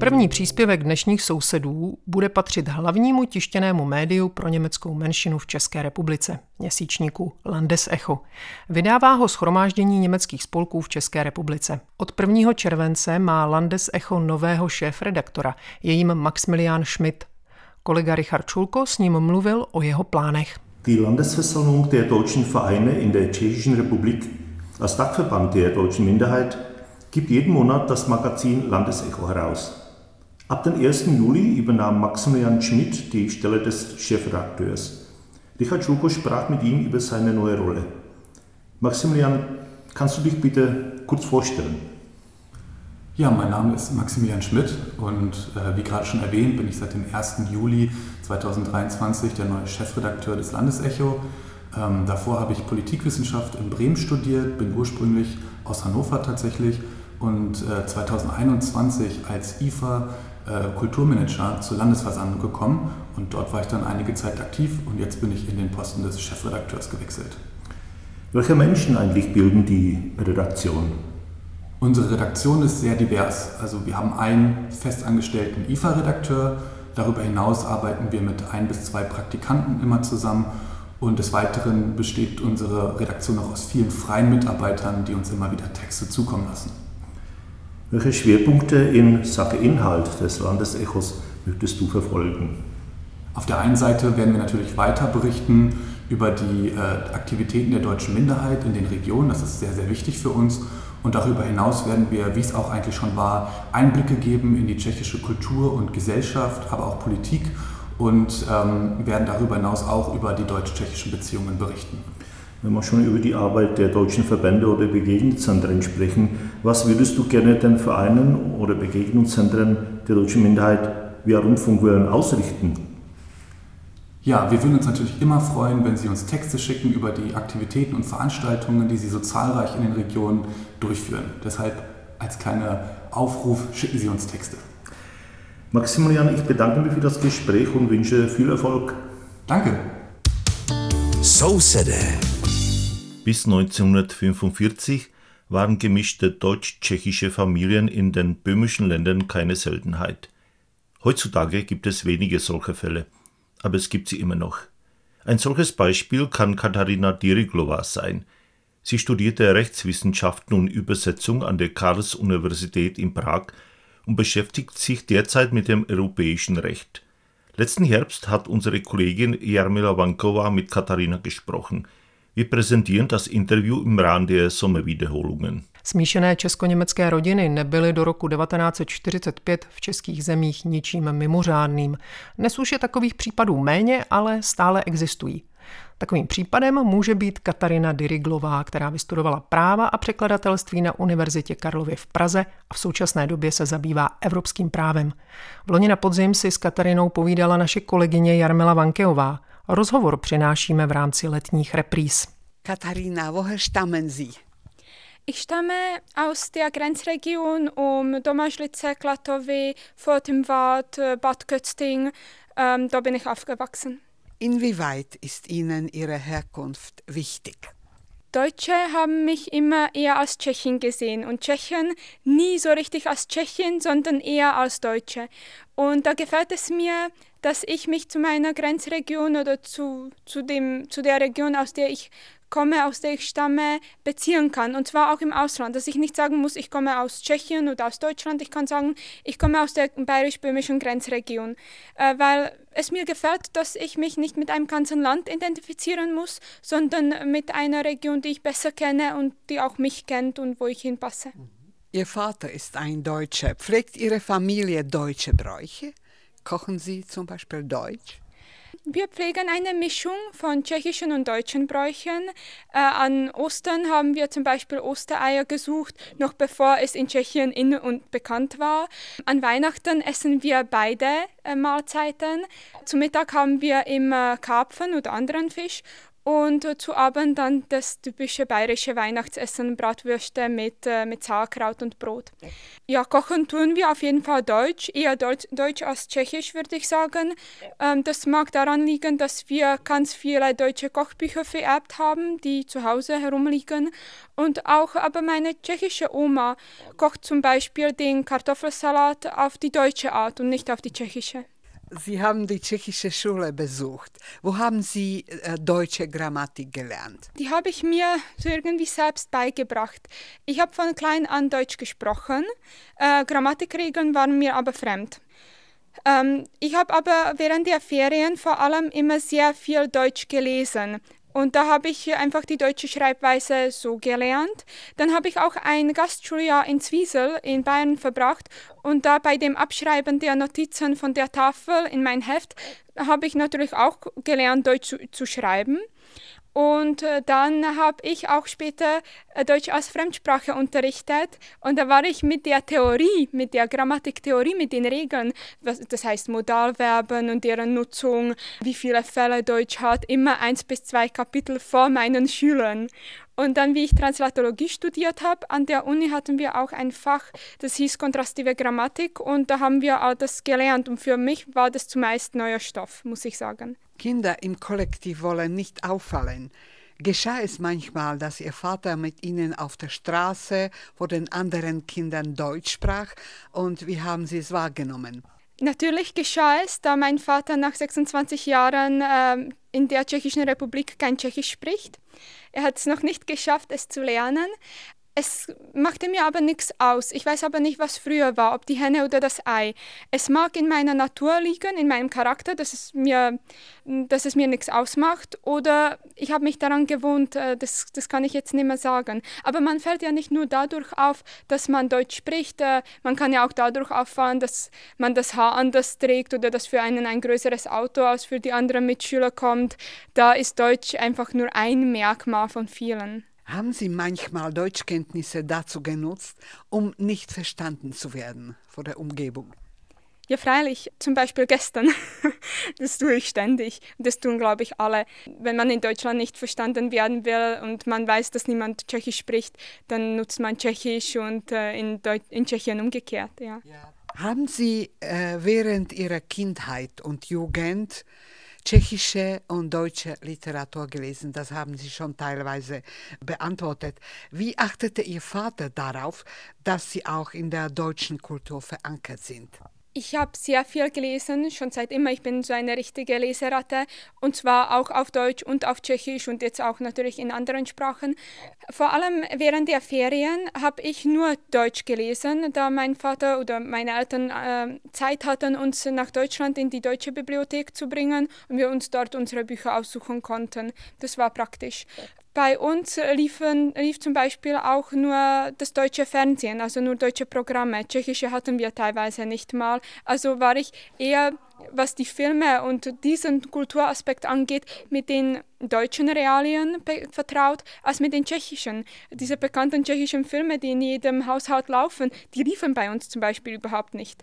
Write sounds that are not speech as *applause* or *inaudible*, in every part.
První příspěvek dnešních sousedů bude patřit hlavnímu tištěnému médiu pro německou menšinu v České republice, měsíčníku Landesecho. Vydává ho schromáždění německých spolků v České republice. Od 1. července má Landesecho nového šéf-redaktora, je jim Maximilian Schmidt. Kolega Richard Čulko s ním mluvil o jeho plánech. Die Landesversammlung der deutschen Vereine in der Tschechischen Republik als Dachverband der deutschen Minderheit gibt jeden Monat das Magazin Landesecho heraus. Ab dem 1. Juli übernahm Maximilian Schmidt die Stelle des Chefredakteurs. Richard Schulko sprach mit ihm über seine neue Rolle. Maximilian, kannst du dich bitte kurz vorstellen? Ja, mein Name ist Maximilian Schmidt und äh, wie gerade schon erwähnt, bin ich seit dem 1. Juli 2023 der neue Chefredakteur des Landesecho. Ähm, davor habe ich Politikwissenschaft in Bremen studiert, bin ursprünglich aus Hannover tatsächlich und äh, 2021 als IFA Kulturmanager zur Landesversammlung gekommen und dort war ich dann einige Zeit aktiv und jetzt bin ich in den Posten des Chefredakteurs gewechselt. Welche Menschen eigentlich bilden die Redaktion? Unsere Redaktion ist sehr divers. Also wir haben einen festangestellten IFA-Redakteur. Darüber hinaus arbeiten wir mit ein bis zwei Praktikanten immer zusammen. Und des Weiteren besteht unsere Redaktion auch aus vielen freien Mitarbeitern, die uns immer wieder Texte zukommen lassen. Welche Schwerpunkte in Sache Inhalt des Landesechos möchtest du verfolgen? Auf der einen Seite werden wir natürlich weiter berichten über die äh, Aktivitäten der deutschen Minderheit in den Regionen. Das ist sehr, sehr wichtig für uns. Und darüber hinaus werden wir, wie es auch eigentlich schon war, Einblicke geben in die tschechische Kultur und Gesellschaft, aber auch Politik und ähm, werden darüber hinaus auch über die deutsch-tschechischen Beziehungen berichten. Wenn wir schon über die Arbeit der deutschen Verbände oder Begegnungszentren sprechen, was würdest du gerne den Vereinen oder Begegnungszentren der deutschen Minderheit via Rundfunkwellen ausrichten? Ja, wir würden uns natürlich immer freuen, wenn Sie uns Texte schicken über die Aktivitäten und Veranstaltungen, die Sie so zahlreich in den Regionen durchführen. Deshalb als kleiner Aufruf, schicken Sie uns Texte. Maximilian, ich bedanke mich für das Gespräch und wünsche viel Erfolg. Danke. Sousede. Bis 1945 waren gemischte deutsch-tschechische Familien in den böhmischen Ländern keine Seltenheit. Heutzutage gibt es wenige solche Fälle, aber es gibt sie immer noch. Ein solches Beispiel kann Katharina Diriglova sein. Sie studierte Rechtswissenschaften und Übersetzung an der Karls-Universität in Prag und beschäftigt sich derzeit mit dem europäischen Recht. Letzten Herbst hat unsere Kollegin Jarmila Vankova mit Katharina gesprochen. Wir präsentieren das Interview im Rahmen der Sommerwiederholungen. Smíšené česko-německé rodiny nebyly do roku 1945 v českých zemích ničím mimořádným. Dnes už je takových případů méně, ale stále existují. Takovým případem může být Katarina Diriglová, která vystudovala práva a překladatelství na Univerzitě Karlově v Praze a v současné době se zabývá evropským právem. V loni na podzim si s Katarinou povídala naše kolegyně Jarmila Vankeová. Rozhovor přinášíme v rámci letních repríz. Katharina, woher stammen Sie? Ich stamme aus der Grenzregion um Domažlice, Klatovy, Fortemwart, Bad Kötzting. Ähm, da bin ich aufgewachsen. Inwieweit ist Ihnen Ihre Herkunft wichtig? Deutsche haben mich immer eher als Tschechin gesehen und Tschechen nie so richtig als Tschechin, sondern eher als Deutsche. Und da gefällt es mir, dass ich mich zu meiner Grenzregion oder zu, zu, dem, zu der Region, aus der ich komme, aus der ich stamme, beziehen kann. Und zwar auch im Ausland. Dass ich nicht sagen muss, ich komme aus Tschechien oder aus Deutschland. Ich kann sagen, ich komme aus der bayerisch-böhmischen Grenzregion. Äh, weil es mir gefällt, dass ich mich nicht mit einem ganzen Land identifizieren muss, sondern mit einer Region, die ich besser kenne und die auch mich kennt und wo ich hinpasse. Ihr Vater ist ein Deutscher. Pflegt Ihre Familie deutsche Bräuche? Kochen Sie zum Beispiel Deutsch? Wir pflegen eine Mischung von tschechischen und deutschen Bräuchen. Äh, an Ostern haben wir zum Beispiel Ostereier gesucht, noch bevor es in Tschechien in und bekannt war. An Weihnachten essen wir beide äh, Mahlzeiten. Zum Mittag haben wir immer Karpfen oder anderen Fisch und zu Abend dann das typische bayerische Weihnachtsessen, Bratwürste mit, äh, mit Sauerkraut und Brot. Ja, kochen tun wir auf jeden Fall Deutsch, eher Deutsch, Deutsch als Tschechisch, würde ich sagen. Ähm, das mag daran liegen, dass wir ganz viele deutsche Kochbücher vererbt haben, die zu Hause herumliegen. Und auch aber meine tschechische Oma kocht zum Beispiel den Kartoffelsalat auf die deutsche Art und nicht auf die tschechische. Sie haben die tschechische Schule besucht. Wo haben Sie äh, deutsche Grammatik gelernt? Die habe ich mir so irgendwie selbst beigebracht. Ich habe von klein an Deutsch gesprochen. Äh, Grammatikregeln waren mir aber fremd. Ähm, ich habe aber während der Ferien vor allem immer sehr viel Deutsch gelesen. Und da habe ich einfach die deutsche Schreibweise so gelernt. Dann habe ich auch ein Gastschuljahr in Zwiesel in Bayern verbracht und da bei dem Abschreiben der Notizen von der Tafel in mein Heft habe ich natürlich auch gelernt, Deutsch zu, zu schreiben. Und äh, dann habe ich auch später äh, Deutsch als Fremdsprache unterrichtet. Und da war ich mit der Theorie, mit der Grammatiktheorie, mit den Regeln, was, das heißt Modalverben und deren Nutzung, wie viele Fälle Deutsch hat, immer eins bis zwei Kapitel vor meinen Schülern. Und dann, wie ich Translatologie studiert habe, an der Uni hatten wir auch ein Fach, das hieß kontrastive Grammatik und da haben wir all das gelernt und für mich war das zumeist neuer Stoff, muss ich sagen. Kinder im Kollektiv wollen nicht auffallen. Geschah es manchmal, dass Ihr Vater mit Ihnen auf der Straße vor den anderen Kindern Deutsch sprach und wie haben Sie es wahrgenommen? Natürlich geschah es, da mein Vater nach 26 Jahren äh, in der Tschechischen Republik kein Tschechisch spricht. Er hat es noch nicht geschafft, es zu lernen. Es machte mir aber nichts aus. Ich weiß aber nicht, was früher war, ob die Henne oder das Ei. Es mag in meiner Natur liegen, in meinem Charakter, dass es mir, dass es mir nichts ausmacht. Oder ich habe mich daran gewohnt, äh, das, das kann ich jetzt nicht mehr sagen. Aber man fällt ja nicht nur dadurch auf, dass man Deutsch spricht. Äh, man kann ja auch dadurch auffallen, dass man das Haar anders trägt oder dass für einen ein größeres Auto als für die anderen Mitschüler kommt. Da ist Deutsch einfach nur ein Merkmal von vielen. Haben Sie manchmal Deutschkenntnisse dazu genutzt, um nicht verstanden zu werden vor der Umgebung? Ja, freilich. Zum Beispiel gestern. *laughs* Das tue ich ständig. Das tun, glaube ich, alle. Wenn man in Deutschland nicht verstanden werden will und man weiß, dass niemand Tschechisch spricht, dann nutzt man Tschechisch und äh, in, in, Tschechien umgekehrt. Ja. ja. Haben Sie äh, während Ihrer Kindheit und Jugend tschechische und deutsche Literatur gelesen. Das haben Sie schon teilweise beantwortet. Wie achtete Ihr Vater darauf, dass Sie auch in der deutschen Kultur verankert sind? Ich habe sehr viel gelesen, schon seit immer. Ich bin so eine richtige Leseratte und zwar auch auf Deutsch und auf Tschechisch und jetzt auch natürlich in anderen Sprachen. Vor allem während der Ferien habe ich nur Deutsch gelesen, da mein Vater oder meine Eltern äh, Zeit hatten, uns nach Deutschland in die deutsche Bibliothek zu bringen und wir uns dort unsere Bücher aussuchen konnten. Das war praktisch. Bei uns liefen, lief zum Beispiel auch nur das deutsche Fernsehen, also nur deutsche Programme. Tschechische hatten wir teilweise nicht mal. Also war ich eher, was die Filme und diesen Kulturaspekt angeht, mit den deutschen Realien vertraut, als mit den tschechischen. Diese bekannten tschechischen Filme, die in jedem Haushalt laufen, die liefen bei uns zum Beispiel überhaupt nicht.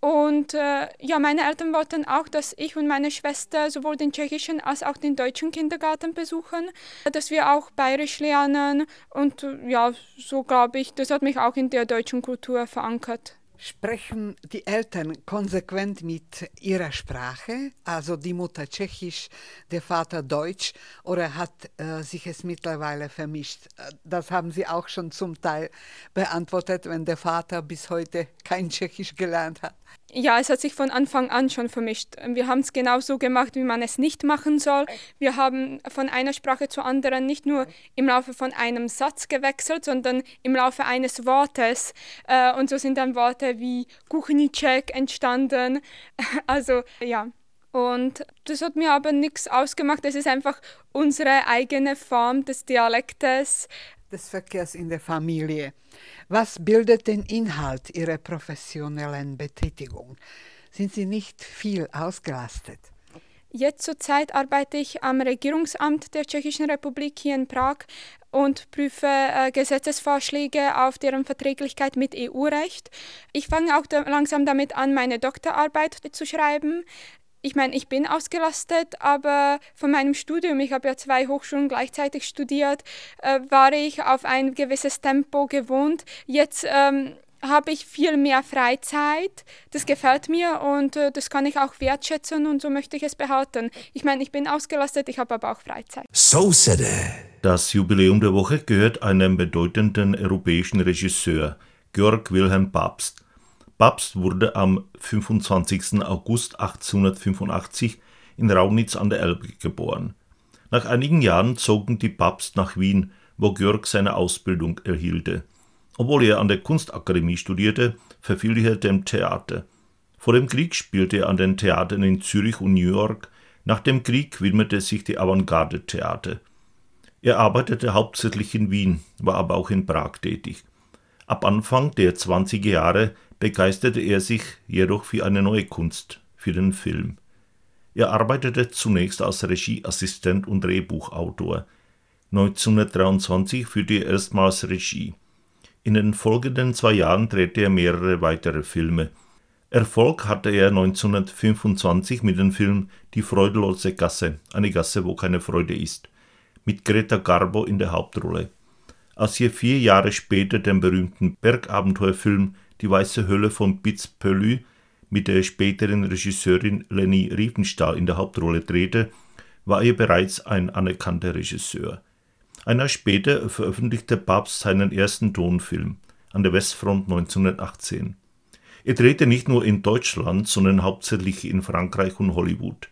Und äh, ja, meine Eltern wollten auch, dass ich und meine Schwester sowohl den tschechischen als auch den deutschen Kindergarten besuchen, dass wir auch bayerisch lernen. Und äh, ja, so glaube ich, das hat mich auch in der deutschen Kultur verankert. Sprechen die Eltern konsequent mit ihrer Sprache, also die Mutter Tschechisch, der Vater Deutsch, oder hat äh, sich es mittlerweile vermischt? Das haben Sie auch schon zum Teil beantwortet, wenn der Vater bis heute kein Tschechisch gelernt hat. Ja, es hat sich von Anfang an schon vermischt. Wir haben es genauso gemacht, wie man es nicht machen soll. Wir haben von einer Sprache zur anderen nicht nur im Laufe von einem Satz gewechselt, sondern im Laufe eines Wortes. Äh, und so sind dann Worte wie Kuchnicek entstanden. *laughs* Also ja. Und das hat mir aber nichts ausgemacht. Es ist einfach unsere eigene Form des Dialektes. Des Verkehrs in der Familie. Was bildet den Inhalt Ihrer professionellen Betätigung? Sind Sie nicht viel ausgelastet? Jetzt zurzeit arbeite ich am Regierungsamt der Tschechischen Republik hier in Prag und prüfe äh, Gesetzesvorschläge auf deren Verträglichkeit mit EU-Recht. Ich fange auch da langsam damit an, meine Doktorarbeit zu schreiben. Ich meine, ich bin ausgelastet, aber von meinem Studium, ich habe ja zwei Hochschulen gleichzeitig studiert, äh, war ich auf ein gewisses Tempo gewohnt. Jetzt ähm, habe ich viel mehr Freizeit. Das gefällt mir und äh, das kann ich auch wertschätzen und so möchte ich es behalten. Ich meine, ich bin ausgelastet, ich habe aber auch Freizeit. So said Das Jubiläum der Woche gehört einem bedeutenden europäischen Regisseur, Georg Wilhelm Papst. Papst wurde am 25. August 1885 in Raunitz an der Elbe geboren. Nach einigen Jahren zogen die Papst nach Wien, wo Georg seine Ausbildung erhielte. Obwohl er an der Kunstakademie studierte, verfiel er dem Theater. Vor dem Krieg spielte er an den Theatern in Zürich und New York. Nach dem Krieg widmete sich die Avantgarde-Theater. Er arbeitete hauptsächlich in Wien, war aber auch in Prag tätig. Ab Anfang der 20er Jahre begeisterte er sich jedoch für eine neue Kunst, für den Film. Er arbeitete zunächst als Regieassistent und Drehbuchautor. 1923 führte er erstmals Regie. In den folgenden zwei Jahren drehte er mehrere weitere Filme. Erfolg hatte er 1925 mit dem Film Die freudelose Gasse, eine Gasse, wo keine Freude ist, mit Greta Garbo in der Hauptrolle. Als er vier Jahre später den berühmten Bergabenteuerfilm Die weiße Hölle von Bitz Pelü mit der späteren Regisseurin Leni Riefenstahl in der Hauptrolle drehte, war er bereits ein anerkannter Regisseur. Ein Jahr später veröffentlichte Papst seinen ersten Tonfilm an der Westfront 1918. Er drehte nicht nur in Deutschland, sondern hauptsächlich in Frankreich und Hollywood.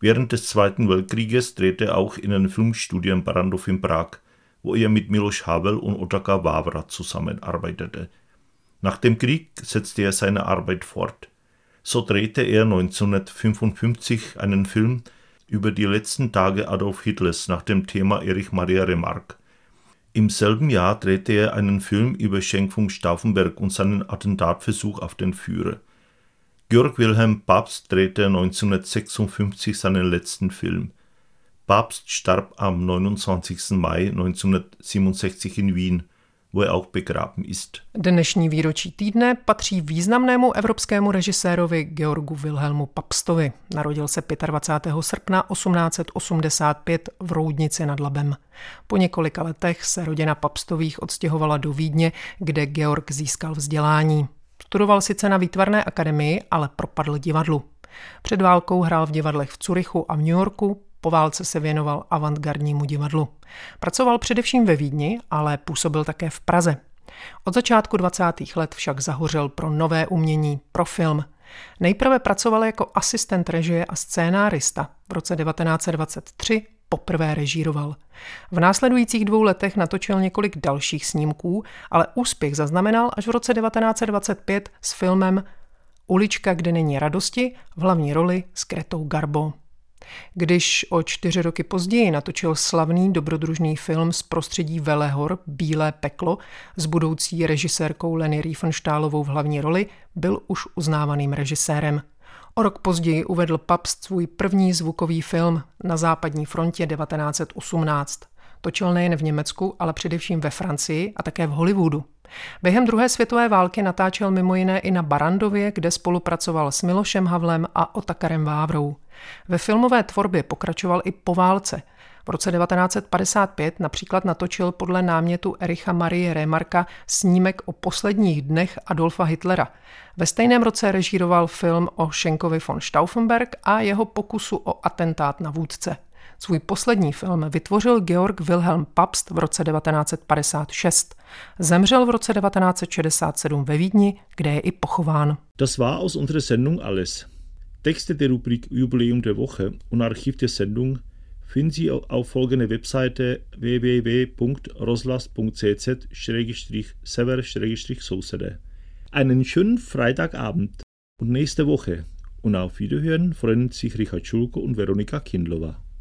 Während des Zweiten Weltkrieges drehte er auch in einem Filmstudio in Barandov in Prag, wo er mit Miloš Havel und Otakar Wawra zusammenarbeitete. Nach dem Krieg setzte er seine Arbeit fort. So drehte er 1955 einen Film über die letzten Tage Adolf Hitlers nach dem Thema Erich Maria Remarque. Im selben Jahr drehte er einen Film über Schenk von Stauffenberg und seinen Attentatversuch auf den Führer. Georg Wilhelm Pabst drehte 1956 seinen letzten Film. Pabst starb am 29. Mai 1967 in Wien wo auch begraben ist. Dnešní výročí týdne patří významnému evropskému režisérovi Georgu Wilhelmu Papstovi. Narodil se 25. srpna 1885 v Roudnici nad Labem. Po několika letech se rodina Papstových odstěhovala do Vídně, kde Georg získal vzdělání. Studoval sice na výtvarné akademii, ale propadl divadlu. Před válkou hrál v divadlech v Curychu a v New Yorku, po válce se věnoval avantgardnímu divadlu. Pracoval především ve Vídni, ale působil také v Praze. Od začátku 20. let však zahořel pro nové umění, pro film. Nejprve pracoval jako asistent režie a scénárista. V roce 1923 poprvé režíroval. V následujících dvou letech natočil několik dalších snímků, ale úspěch zaznamenal až v roce 1925 s filmem Ulička, kde není radosti v hlavní roli s Kretou Garbo. Když o čtyři roky později natočil slavný dobrodružný film z prostředí Velehor Bílé peklo s budoucí režisérkou Leny Riefenstahlovou v hlavní roli, byl už uznávaným režisérem. O rok později uvedl Pabst svůj první zvukový film na západní frontě 1918. Točil nejen v Německu, ale především ve Francii a také v Hollywoodu. Během druhé světové války natáčel mimo jiné i na Barandově, kde spolupracoval s Milošem Havlem a Otakarem Vávrou. Ve filmové tvorbě pokračoval i po válce. V roce 1955 například natočil podle námětu Ericha Marie Remarka snímek o posledních dnech Adolfa Hitlera. Ve stejném roce režíroval film o Schenkovi von Stauffenberg a jeho pokusu o atentát na vůdce. Svůj poslední film vytvořil Georg Wilhelm Pabst v roce 1956. Zemřel v roce 1967 ve Vídni, kde je i pochován. Das war aus unserer Sendung alles. Texte der Rubrik Jubiläum der Woche und Archiv der Sendung finden Sie auf folgende Webseite www.roslas.cz-sever-sousede. Einen schönen Freitagabend und nächste Woche und auf Wiederhören freuen sich Richard Schulko und Veronika Kindlova.